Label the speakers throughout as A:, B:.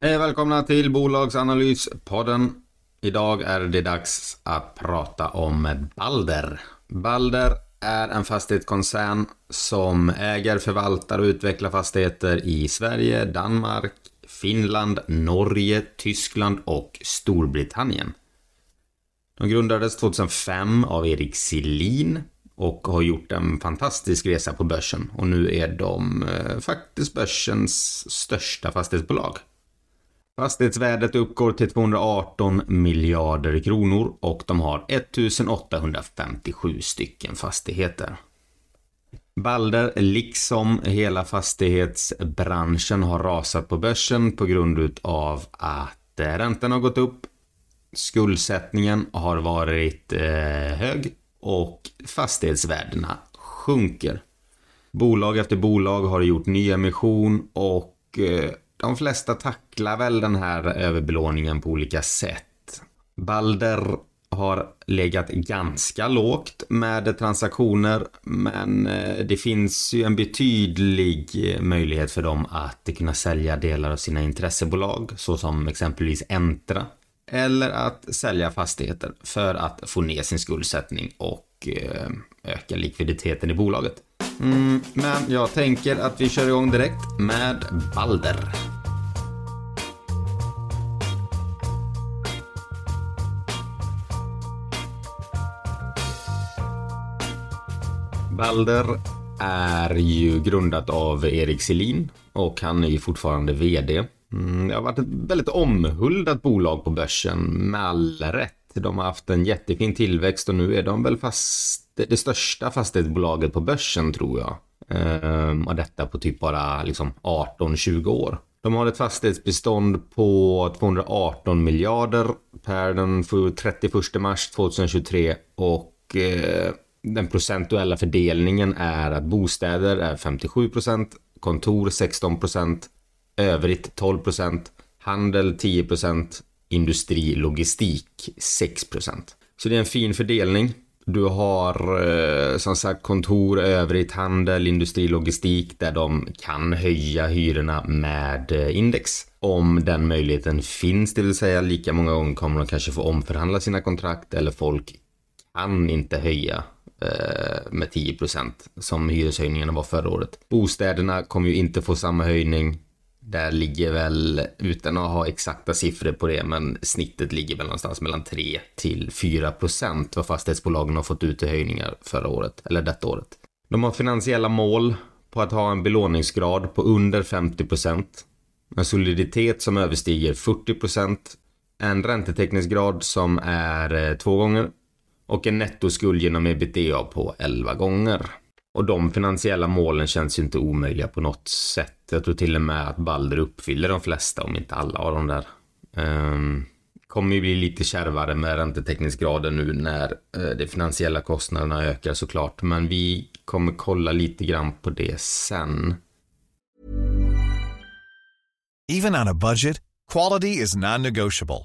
A: Hej välkomna till Bolagsanalyspodden. Idag är det dags att prata om Balder. Balder är en fastighetskoncern som äger, förvaltar och utvecklar fastigheter i Sverige, Danmark, Finland, Norge, Tyskland och Storbritannien. De grundades 2005 av Erik Selin och har gjort en fantastisk resa på börsen och nu är de eh, faktiskt börsens största fastighetsbolag. Fastighetsvärdet uppgår till 218 miljarder kronor och de har 1857 stycken fastigheter. Balder, liksom hela fastighetsbranschen, har rasat på börsen på grund av att eh, räntan har gått upp, skuldsättningen har varit eh, hög och fastighetsvärdena sjunker. Bolag efter bolag har gjort nyemission och eh, de flesta tacklar väl den här överbelåningen på olika sätt. Balder har legat ganska lågt med transaktioner men eh, det finns ju en betydlig eh, möjlighet för dem att kunna sälja delar av sina intressebolag såsom exempelvis Entra eller att sälja fastigheter för att få ner sin skuldsättning och eh, öka likviditeten i bolaget. Mm, men jag tänker att vi kör igång direkt med Balder. Balder är ju grundat av Erik Selin och han är ju fortfarande VD. Mm, det har varit ett väldigt omhuldat bolag på börsen med all rätt. De har haft en jättefin tillväxt och nu är de väl fast det största fastighetsbolaget på börsen tror jag. Ehm, och detta på typ bara liksom 18-20 år. De har ett fastighetsbestånd på 218 miljarder per den 31 mars 2023 och eh, den procentuella fördelningen är att bostäder är 57 procent, kontor 16 procent, övrigt 12 procent, handel 10 procent, industri, logistik 6 procent. Så det är en fin fördelning. Du har eh, som sagt kontor, övrigt, handel, industri, logistik där de kan höja hyrorna med eh, index. Om den möjligheten finns, det vill säga lika många gånger kommer de kanske få omförhandla sina kontrakt eller folk kan inte höja Eh, med 10% som hyreshöjningarna var förra året. Bostäderna kommer ju inte få samma höjning. Där ligger väl, utan att ha exakta siffror på det, men snittet ligger väl någonstans mellan 3 till 4 procent vad fastighetsbolagen har fått ut i höjningar förra året, eller detta året. De har finansiella mål på att ha en belåningsgrad på under 50 procent, en soliditet som överstiger 40 procent, en räntetäckningsgrad som är eh, två gånger och en nettoskuld genom ebitda på 11 gånger. Och de finansiella målen känns ju inte omöjliga på något sätt. Jag tror till och med att Balder uppfyller de flesta, om inte alla av de där. Um, kommer ju bli lite kärvare med räntetäckningsgraden nu när uh, de finansiella kostnaderna ökar såklart. Men vi kommer kolla lite grann på det sen.
B: Even on a budget, quality is non-negotiable.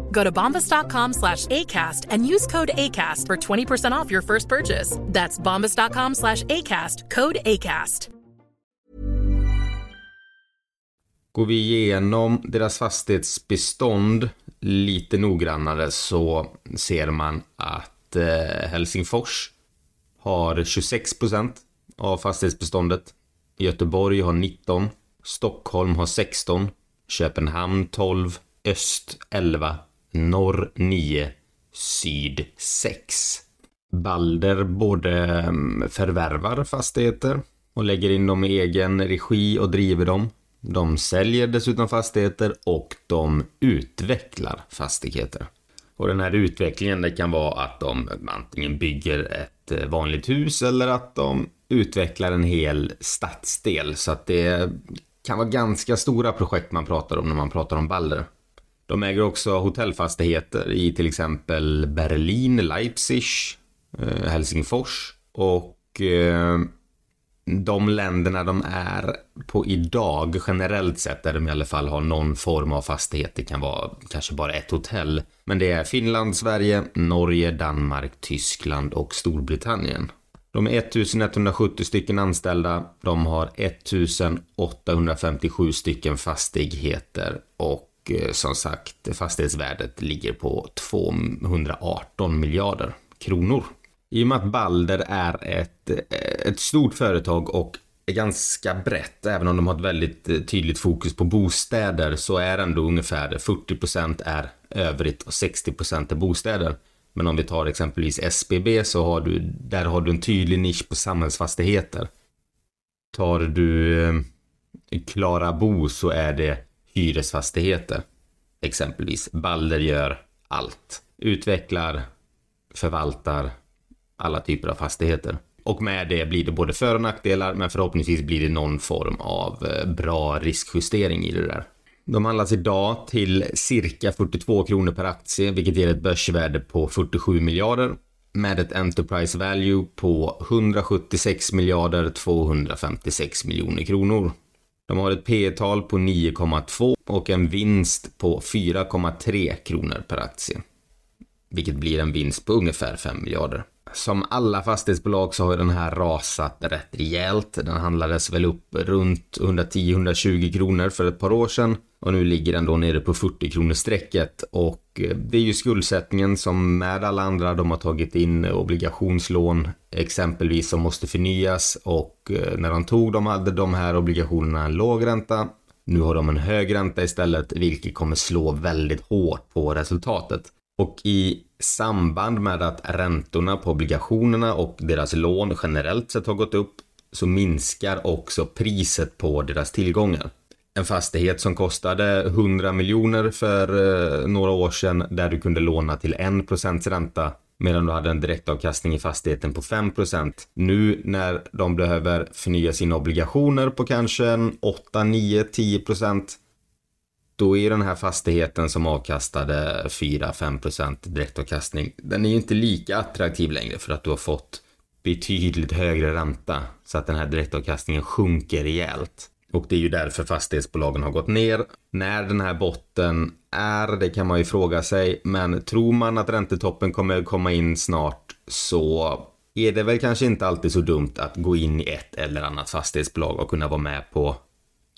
C: Go to bombas.com slash ACAST and use code ACAST for 20% off your first purchase. That's bombas.com slash ACAST, code ACAST.
A: Går vi igenom deras fastighetsbestånd lite noggrannare så ser man att eh, Helsingfors har 26% av fastighetsbeståndet. Göteborg har 19. Stockholm har 16. Köpenhamn 12. Öst 11. Norr 9. Syd 6. Balder både mm, förvärvar fastigheter och lägger in dem i egen regi och driver dem. De säljer dessutom fastigheter och de utvecklar fastigheter. Och den här utvecklingen det kan vara att de antingen bygger ett eh, vanligt hus eller att de utvecklar en hel stadsdel. Så att det kan vara ganska stora projekt man pratar om när man pratar om Balder. De äger också hotellfastigheter i till exempel Berlin, Leipzig, eh, Helsingfors och eh, de länderna de är på idag generellt sett där de i alla fall har någon form av fastighet. Det kan vara kanske bara ett hotell. Men det är Finland, Sverige, Norge, Danmark, Tyskland och Storbritannien. De är 1170 stycken anställda. De har 1857 stycken fastigheter och och eh, som sagt fastighetsvärdet ligger på 218 miljarder kronor. I och med att Balder är ett, eh, ett stort företag och är ganska brett, även om de har ett väldigt eh, tydligt fokus på bostäder, så är ändå ungefär 40% är övrigt och 60% är bostäder. Men om vi tar exempelvis SBB så har du, där har du en tydlig nisch på samhällsfastigheter. Tar du Klara Bo så är det hyresfastigheter. Exempelvis. Balder gör allt. Utvecklar, förvaltar, alla typer av fastigheter. Och med det blir det både för och nackdelar, men förhoppningsvis blir det någon form av eh, bra riskjustering i det där. De handlas idag till cirka 42 kronor per aktie, vilket ger ett börsvärde på 47 miljarder med ett Enterprise Value på 176 miljarder 256 miljoner kronor. De har ett P tal på 9,2 och en vinst på 4,3 kronor per aktie. Vilket blir en vinst på ungefär 5 miljarder. Som alla fastighetsbolag så har den här rasat rätt rejält. Den handlades väl upp runt 110-120 kronor för ett par år sedan. Och nu ligger den då nere på 40 kronor strecket och eh, det är ju skuldsättningen som med alla andra, de har tagit in obligationslån exempelvis som måste förnyas och eh, när de tog dem hade de här obligationerna en låg ränta. Nu har de en hög ränta istället, vilket kommer slå väldigt hårt på resultatet. Och i samband med att räntorna på obligationerna och deras lån generellt sett har gått upp så minskar också priset på deras tillgångar. En fastighet som kostade 100 miljoner för eh, några år sedan där du kunde låna till 1% ränta medan du hade en direktavkastning i fastigheten på 5%. Nu när de behöver förnya sina obligationer på kanske 8, 9, 10% då är den här fastigheten som avkastade 4-5% direktavkastning, den är ju inte lika attraktiv längre för att du har fått betydligt högre ränta så att den här direktavkastningen sjunker rejält. Och det är ju därför fastighetsbolagen har gått ner. När den här botten är, det kan man ju fråga sig, men tror man att räntetoppen kommer komma in snart så är det väl kanske inte alltid så dumt att gå in i ett eller annat fastighetsbolag och kunna vara med på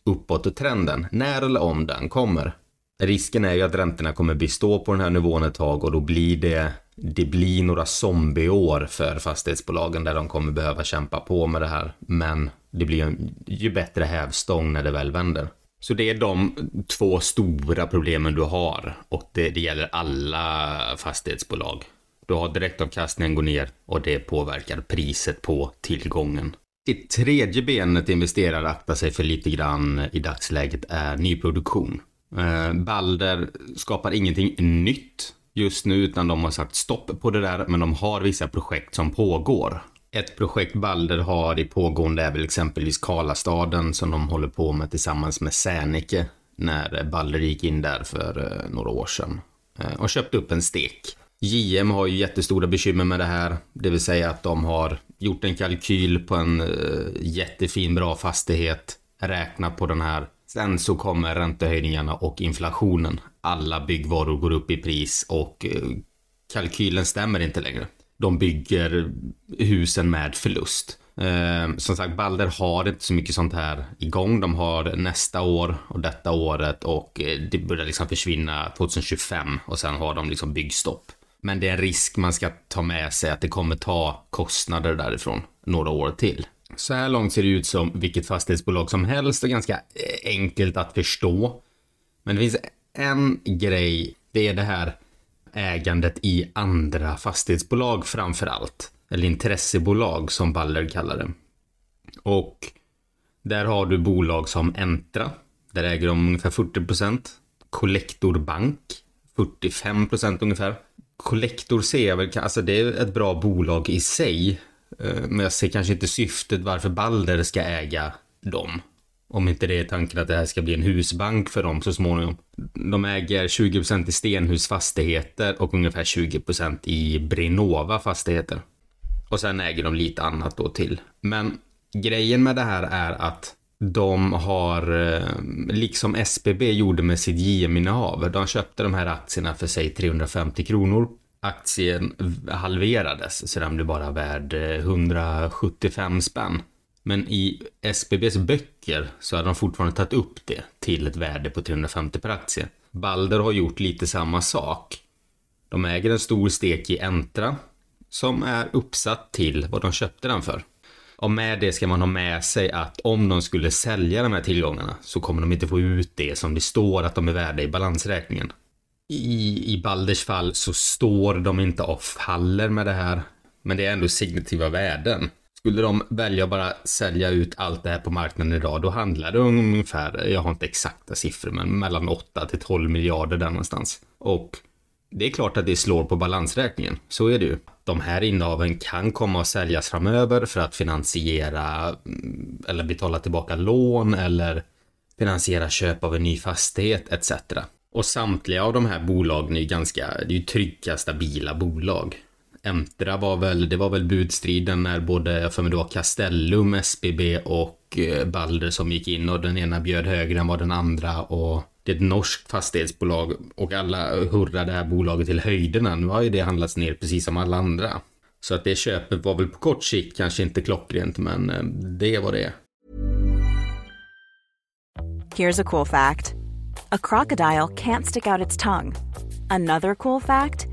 A: uppåt-trenden, när eller om den kommer. Risken är ju att räntorna kommer bestå på den här nivån ett tag och då blir det det blir några zombieår för fastighetsbolagen där de kommer behöva kämpa på med det här. Men det blir ju bättre hävstång när det väl vänder. Så det är de två stora problemen du har och det, det gäller alla fastighetsbolag. Du har direktavkastningen går ner och det påverkar priset på tillgången. Det tredje benet investerare aktar sig för lite grann i dagsläget är nyproduktion. Eh, Balder skapar ingenting nytt just nu utan de har sagt stopp på det där men de har vissa projekt som pågår. Ett projekt Balder har i pågående är väl exempelvis Karlastaden som de håller på med tillsammans med Sänike när Balder gick in där för eh, några år sedan eh, och köpte upp en stek. JM har ju jättestora bekymmer med det här, det vill säga att de har gjort en kalkyl på en eh, jättefin bra fastighet, räknat på den här. Sen så kommer räntehöjningarna och inflationen. Alla byggvaror går upp i pris och kalkylen stämmer inte längre. De bygger husen med förlust. Eh, som sagt, Balder har inte så mycket sånt här igång. De har nästa år och detta året och eh, det börjar liksom försvinna 2025 och sen har de liksom byggstopp. Men det är en risk man ska ta med sig att det kommer ta kostnader därifrån några år till. Så här långt ser det ut som vilket fastighetsbolag som helst och ganska eh, enkelt att förstå. Men det finns en grej, det är det här ägandet i andra fastighetsbolag framför allt. Eller intressebolag som Baller kallar det. Och där har du bolag som Entra. Där äger de ungefär 40 Collector Bank 45 procent ungefär. Collector ser jag väl, alltså det är ett bra bolag i sig. Eh, men jag ser kanske inte syftet varför Balder ska äga dem. Om inte det är tanken att det här ska bli en husbank för dem så småningom. De äger 20% i Stenhus fastigheter och ungefär 20% i Brinova fastigheter. Och sen äger de lite annat då till. Men grejen med det här är att de har, eh, liksom SBB gjorde med sitt JM-innehav, de köpte de här aktierna för sig 350 kronor. Aktien halverades så den blev bara värd eh, 175 spänn. Men i SBBs böcker så hade de fortfarande tagit upp det till ett värde på 350 per aktie. Balder har gjort lite samma sak. De äger en stor stek i Entra som är uppsatt till vad de köpte den för. Och med det ska man ha med sig att om de skulle sälja de här tillgångarna så kommer de inte få ut det som det står att de är värda i balansräkningen. I, i Balders fall så står de inte och faller med det här. Men det är ändå signativa värden. Skulle de välja att bara sälja ut allt det här på marknaden idag, då handlar det om ungefär, jag har inte exakta siffror, men mellan 8 till 12 miljarder där någonstans. Och det är klart att det slår på balansräkningen, så är det ju. De här innehaven kan komma att säljas framöver för att finansiera mm, eller betala tillbaka lån eller finansiera köp av en ny fastighet etc. Och samtliga av de här bolagen är ju ganska, det är ju trygga, stabila bolag. Entra var väl, det var väl budstriden när både, jag för mig det var Castellum, SBB och eh, Balder som gick in och den ena bjöd högre än vad den andra och det är ett norskt fastighetsbolag och alla hurrar det här bolaget till höjderna. Nu har ju det handlats ner precis som alla andra. Så att det köpet var väl på kort sikt kanske inte klockrent, men eh, det var det
D: Here's a cool fact. A crocodile can't stick out its tongue. Another cool fact.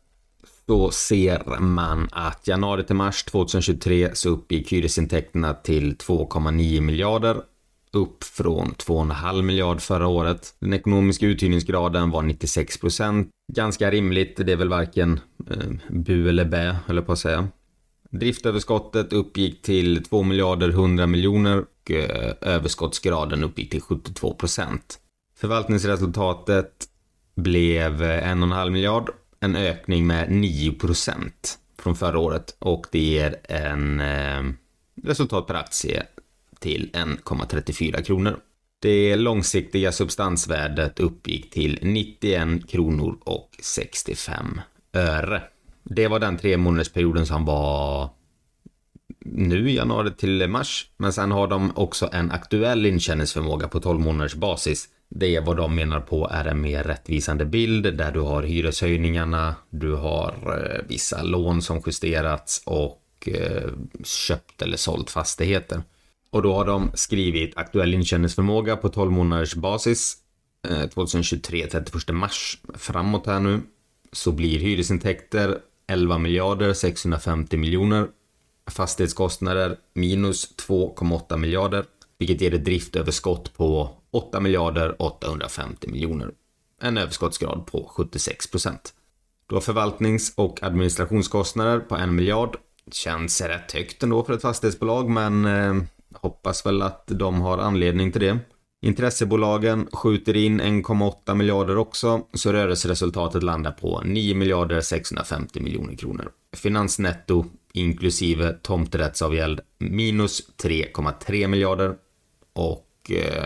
A: så ser man att januari till mars 2023 så uppgick hyresintäkterna till 2,9 miljarder upp från 2,5 miljard förra året. Den ekonomiska uthyrningsgraden var 96 procent. Ganska rimligt, det är väl varken eh, bu eller bä, höll på att säga. Driftöverskottet uppgick till 2 miljarder 100 miljoner och eh, överskottsgraden uppgick till 72 procent. Förvaltningsresultatet blev eh, 1,5 miljard en ökning med 9% från förra året och det ger en eh, resultat per aktie till 1,34 kronor. Det långsiktiga substansvärdet uppgick till 91 kronor och 65 öre. Det var den tre månadersperioden som var nu i januari till mars. Men sen har de också en aktuell intjäningsförmåga på 12 månaders basis. Det är vad de menar på är en mer rättvisande bild där du har hyreshöjningarna, du har eh, vissa lån som justerats och eh, köpt eller sålt fastigheter. Och då har de skrivit aktuell intjäningsförmåga på 12 månaders basis eh, 2023 31 mars framåt här nu. Så blir hyresintäkter 11 miljarder 650 miljoner. Fastighetskostnader minus 2,8 miljarder vilket ger ett driftöverskott på 8 miljarder 850 miljoner. En överskottsgrad på 76 procent. Du har förvaltnings och administrationskostnader på en miljard. Känns rätt högt ändå för ett fastighetsbolag men eh, hoppas väl att de har anledning till det. Intressebolagen skjuter in 1,8 miljarder också, så rörelseresultatet landar på 9 miljarder 650 miljoner kronor. Finansnetto inklusive tomträttsavgäld minus 3,3 miljarder och eh,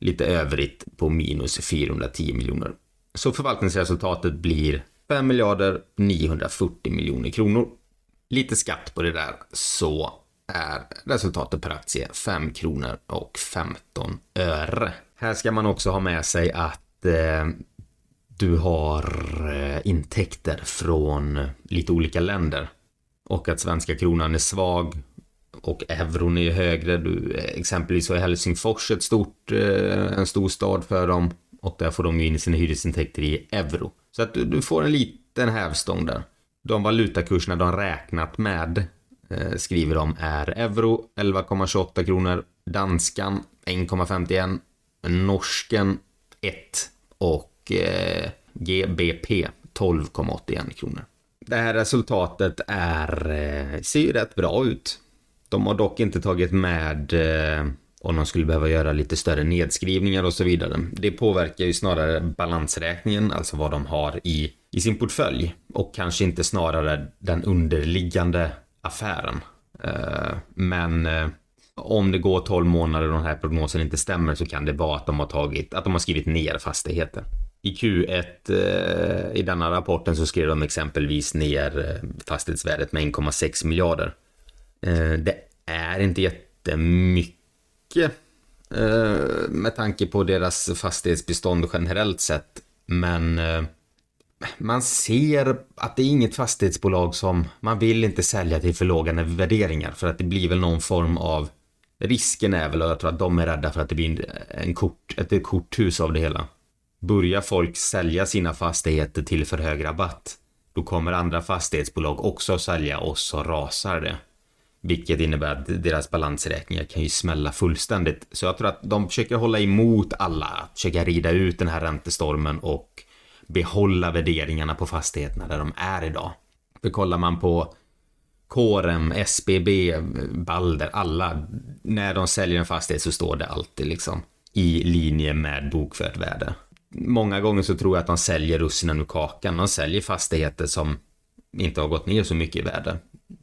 A: lite övrigt på minus 410 miljoner. Så förvaltningsresultatet blir 5 miljarder 940 miljoner kronor. Lite skatt på det där så är resultatet per aktie 5 kronor och 15 öre. Här ska man också ha med sig att eh, du har eh, intäkter från lite olika länder och att svenska kronan är svag och euron är högre. Du, eh, exempelvis så är Helsingfors ett stort, eh, en stor stad för dem och där får de ju in sina hyresintäkter i euro. Så att du, du får en liten hävstång där. De valutakurserna de räknat med eh, skriver de är euro 11,28 kronor, danskan 1,51, norsken 1 och eh, GBP 12,81 kronor. Det här resultatet är, eh, ser ju rätt bra ut. De har dock inte tagit med eh, om de skulle behöva göra lite större nedskrivningar och så vidare. Det påverkar ju snarare balansräkningen, alltså vad de har i, i sin portfölj och kanske inte snarare den underliggande affären. Eh, men eh, om det går 12 månader och den här prognosen inte stämmer så kan det vara att de har tagit, att de har skrivit ner fastigheter. I Q1 i denna rapporten så skrev de exempelvis ner fastighetsvärdet med 1,6 miljarder. Eh, det är inte jättemycket eh, med tanke på deras fastighetsbestånd generellt sett. Men eh, man ser att det är inget fastighetsbolag som man vill inte sälja till för låga värderingar för att det blir väl någon form av risken är väl och jag tror att de är rädda för att det blir en kort, ett korthus av det hela börjar folk sälja sina fastigheter till för hög rabatt, då kommer andra fastighetsbolag också att sälja och så rasar det. Vilket innebär att deras balansräkningar kan ju smälla fullständigt. Så jag tror att de försöker hålla emot alla, försöka rida ut den här räntestormen och behålla värderingarna på fastigheterna där de är idag. För kollar man på Korem, SBB, Balder, alla, när de säljer en fastighet så står det alltid liksom i linje med bokfört värde många gånger så tror jag att de säljer russinen ur kakan. De säljer fastigheter som inte har gått ner så mycket i värde.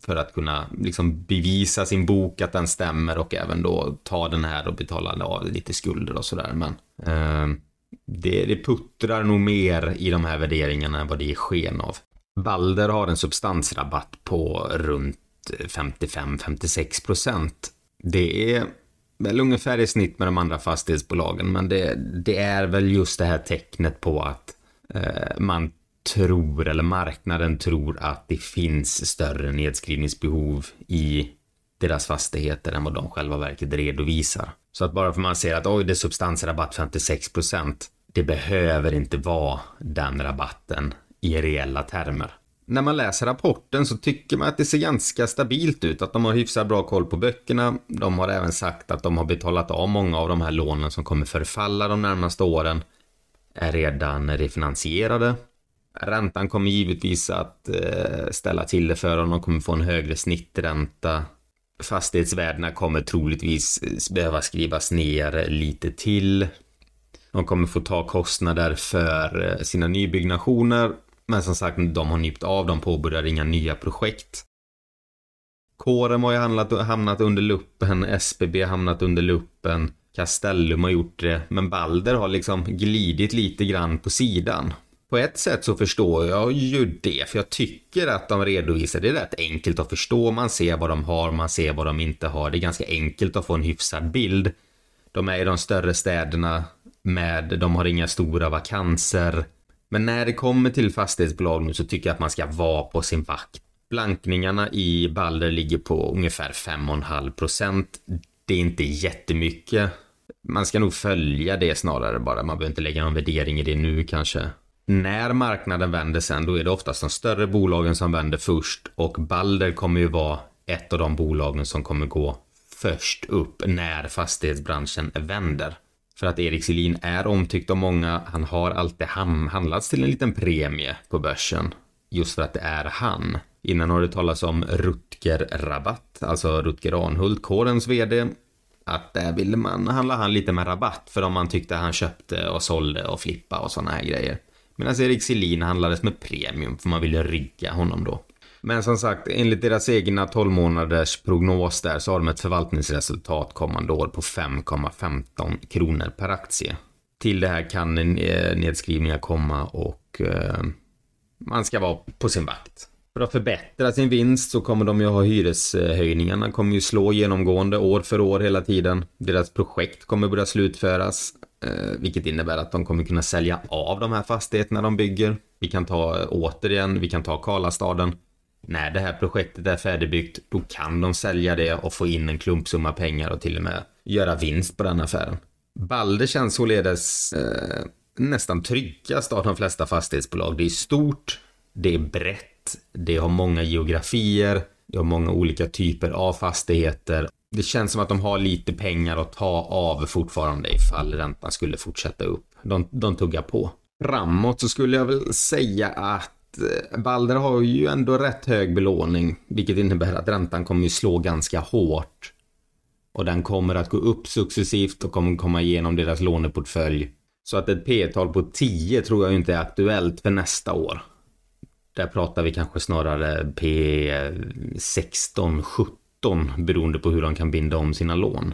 A: För att kunna liksom bevisa sin bok att den stämmer och även då ta den här och betala av lite skulder och sådär. Men eh, det, det puttrar nog mer i de här värderingarna än vad det är sken av. Balder har en substansrabatt på runt 55-56 procent. Det är väl ungefär i snitt med de andra fastighetsbolagen, men det, det är väl just det här tecknet på att eh, man tror, eller marknaden tror att det finns större nedskrivningsbehov i deras fastigheter än vad de själva verket redovisar. Så att bara för man ser att oj, det är substansrabatt 56 det behöver inte vara den rabatten i reella termer när man läser rapporten så tycker man att det ser ganska stabilt ut. Att de har hyfsat bra koll på böckerna. De har även sagt att de har betalat av många av de här lånen som kommer förfalla de närmaste åren. Är redan refinansierade. Räntan kommer givetvis att eh, ställa till det för dem. De kommer få en högre snittränta. Fastighetsvärdena kommer troligtvis eh, behöva skrivas ner lite till. De kommer få ta kostnader för eh, sina nybyggnationer men som sagt, de har nypt av, de påbörjar inga nya projekt. Kåren har ju handlat, hamnat under luppen, SBB har hamnat under luppen, Castellum har gjort det, men Balder har liksom glidit lite grann på sidan på ett sätt så förstår jag ju det, för jag tycker att de redovisar det är rätt enkelt att förstå. Man ser vad de har, man ser vad de inte har. Det är ganska enkelt att få en hyfsad bild. De är i de större städerna med, de har inga stora vakanser. Men när det kommer till fastighetsbolag nu så tycker jag att man ska vara på sin vakt. Blankningarna i Balder ligger på ungefär 5,5 procent. Det är inte jättemycket. Man ska nog följa det snarare bara. Man behöver inte lägga någon värdering i det nu kanske. När marknaden vänder sen, då är det oftast de större bolagen som vänder först och Balder kommer ju vara ett av de bolagen som kommer gå först upp när fastighetsbranschen vänder. För att Erik Selin är omtyckt av många. Han har alltid handlats till en liten premie på börsen. Just för att det är han. Innan har det talats om Rutger Rabatt, alltså Rutger Arnhult, kårens vd. Att där ville man handla han lite med rabatt för om man tyckte han köpte och sålde och flippa och sådana här grejer. Medan alltså, Erik Selin handlades med premium för man ville rygga honom då. Men som sagt, enligt deras egna 12 månaders prognos där så har de ett förvaltningsresultat kommande år på 5,15 kronor per aktie. Till det här kan eh, nedskrivningar komma och eh, man ska vara på sin vakt. För att förbättra sin vinst så kommer de ju ha hyreshöjningarna, kommer ju slå genomgående år för år hela tiden. Deras projekt kommer börja slutföras, Eh, vilket innebär att de kommer kunna sälja av de här fastigheterna de bygger. Vi kan ta eh, återigen, vi kan ta Karlastaden när det här projektet är färdigbyggt, då kan de sälja det och få in en klumpsumma pengar och till och med göra vinst på den affären. Balder känns således eh, nästan tryggast av de flesta fastighetsbolag. Det är stort, det är brett, det har många geografier, det har många olika typer av fastigheter. Det känns som att de har lite pengar att ta av fortfarande ifall räntan skulle fortsätta upp. De, de tuggar på. Framåt så skulle jag väl säga att eh, Balder har ju ändå rätt hög belåning, vilket innebär att räntan kommer ju slå ganska hårt. Och den kommer att gå upp successivt och kommer komma igenom deras låneportfölj. Så att ett P-tal på 10 tror jag inte är aktuellt för nästa år. Där pratar vi kanske snarare P16, 17 beroende på hur de kan binda om sina lån.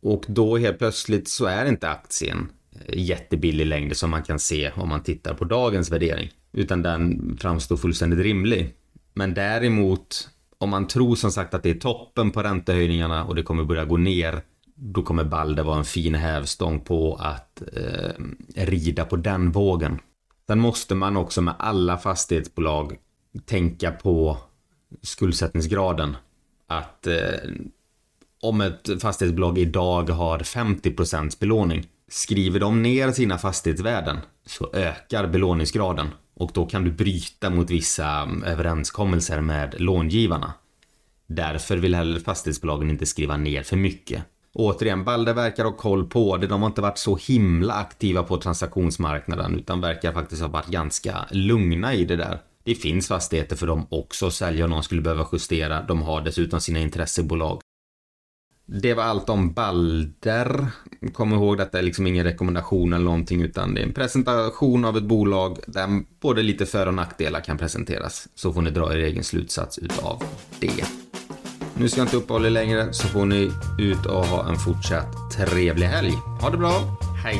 A: Och då helt plötsligt så är inte aktien eh, jättebillig längre som man kan se om man tittar på dagens värdering. Utan den framstår fullständigt rimlig. Men däremot, om man tror som sagt att det är toppen på räntehöjningarna och det kommer börja gå ner, då kommer Balder vara en fin hävstång på att eh, rida på den vågen. Sen måste man också med alla fastighetsbolag tänka på skuldsättningsgraden. Att eh, om ett fastighetsbolag idag har 50% belåning, skriver de ner sina fastighetsvärden så ökar belåningsgraden och då kan du bryta mot vissa mm, överenskommelser med långivarna. Därför vill heller fastighetsbolagen inte skriva ner för mycket. Återigen, Balder verkar ha koll på det. De har inte varit så himla aktiva på transaktionsmarknaden utan verkar faktiskt ha varit ganska lugna i det där. Det finns fastigheter för dem också att sälja om någon skulle behöva justera. De har dessutom sina intressebolag. Det var allt om Balder. Kom ihåg att det är liksom ingen rekommendation eller någonting utan det är en presentation av ett bolag där både lite för och nackdelar kan presenteras. Så får ni dra er egen slutsats utav det. Nu ska jag inte uppehålla er längre så får ni ut och ha en fortsatt trevlig helg. Ha det bra. Hej!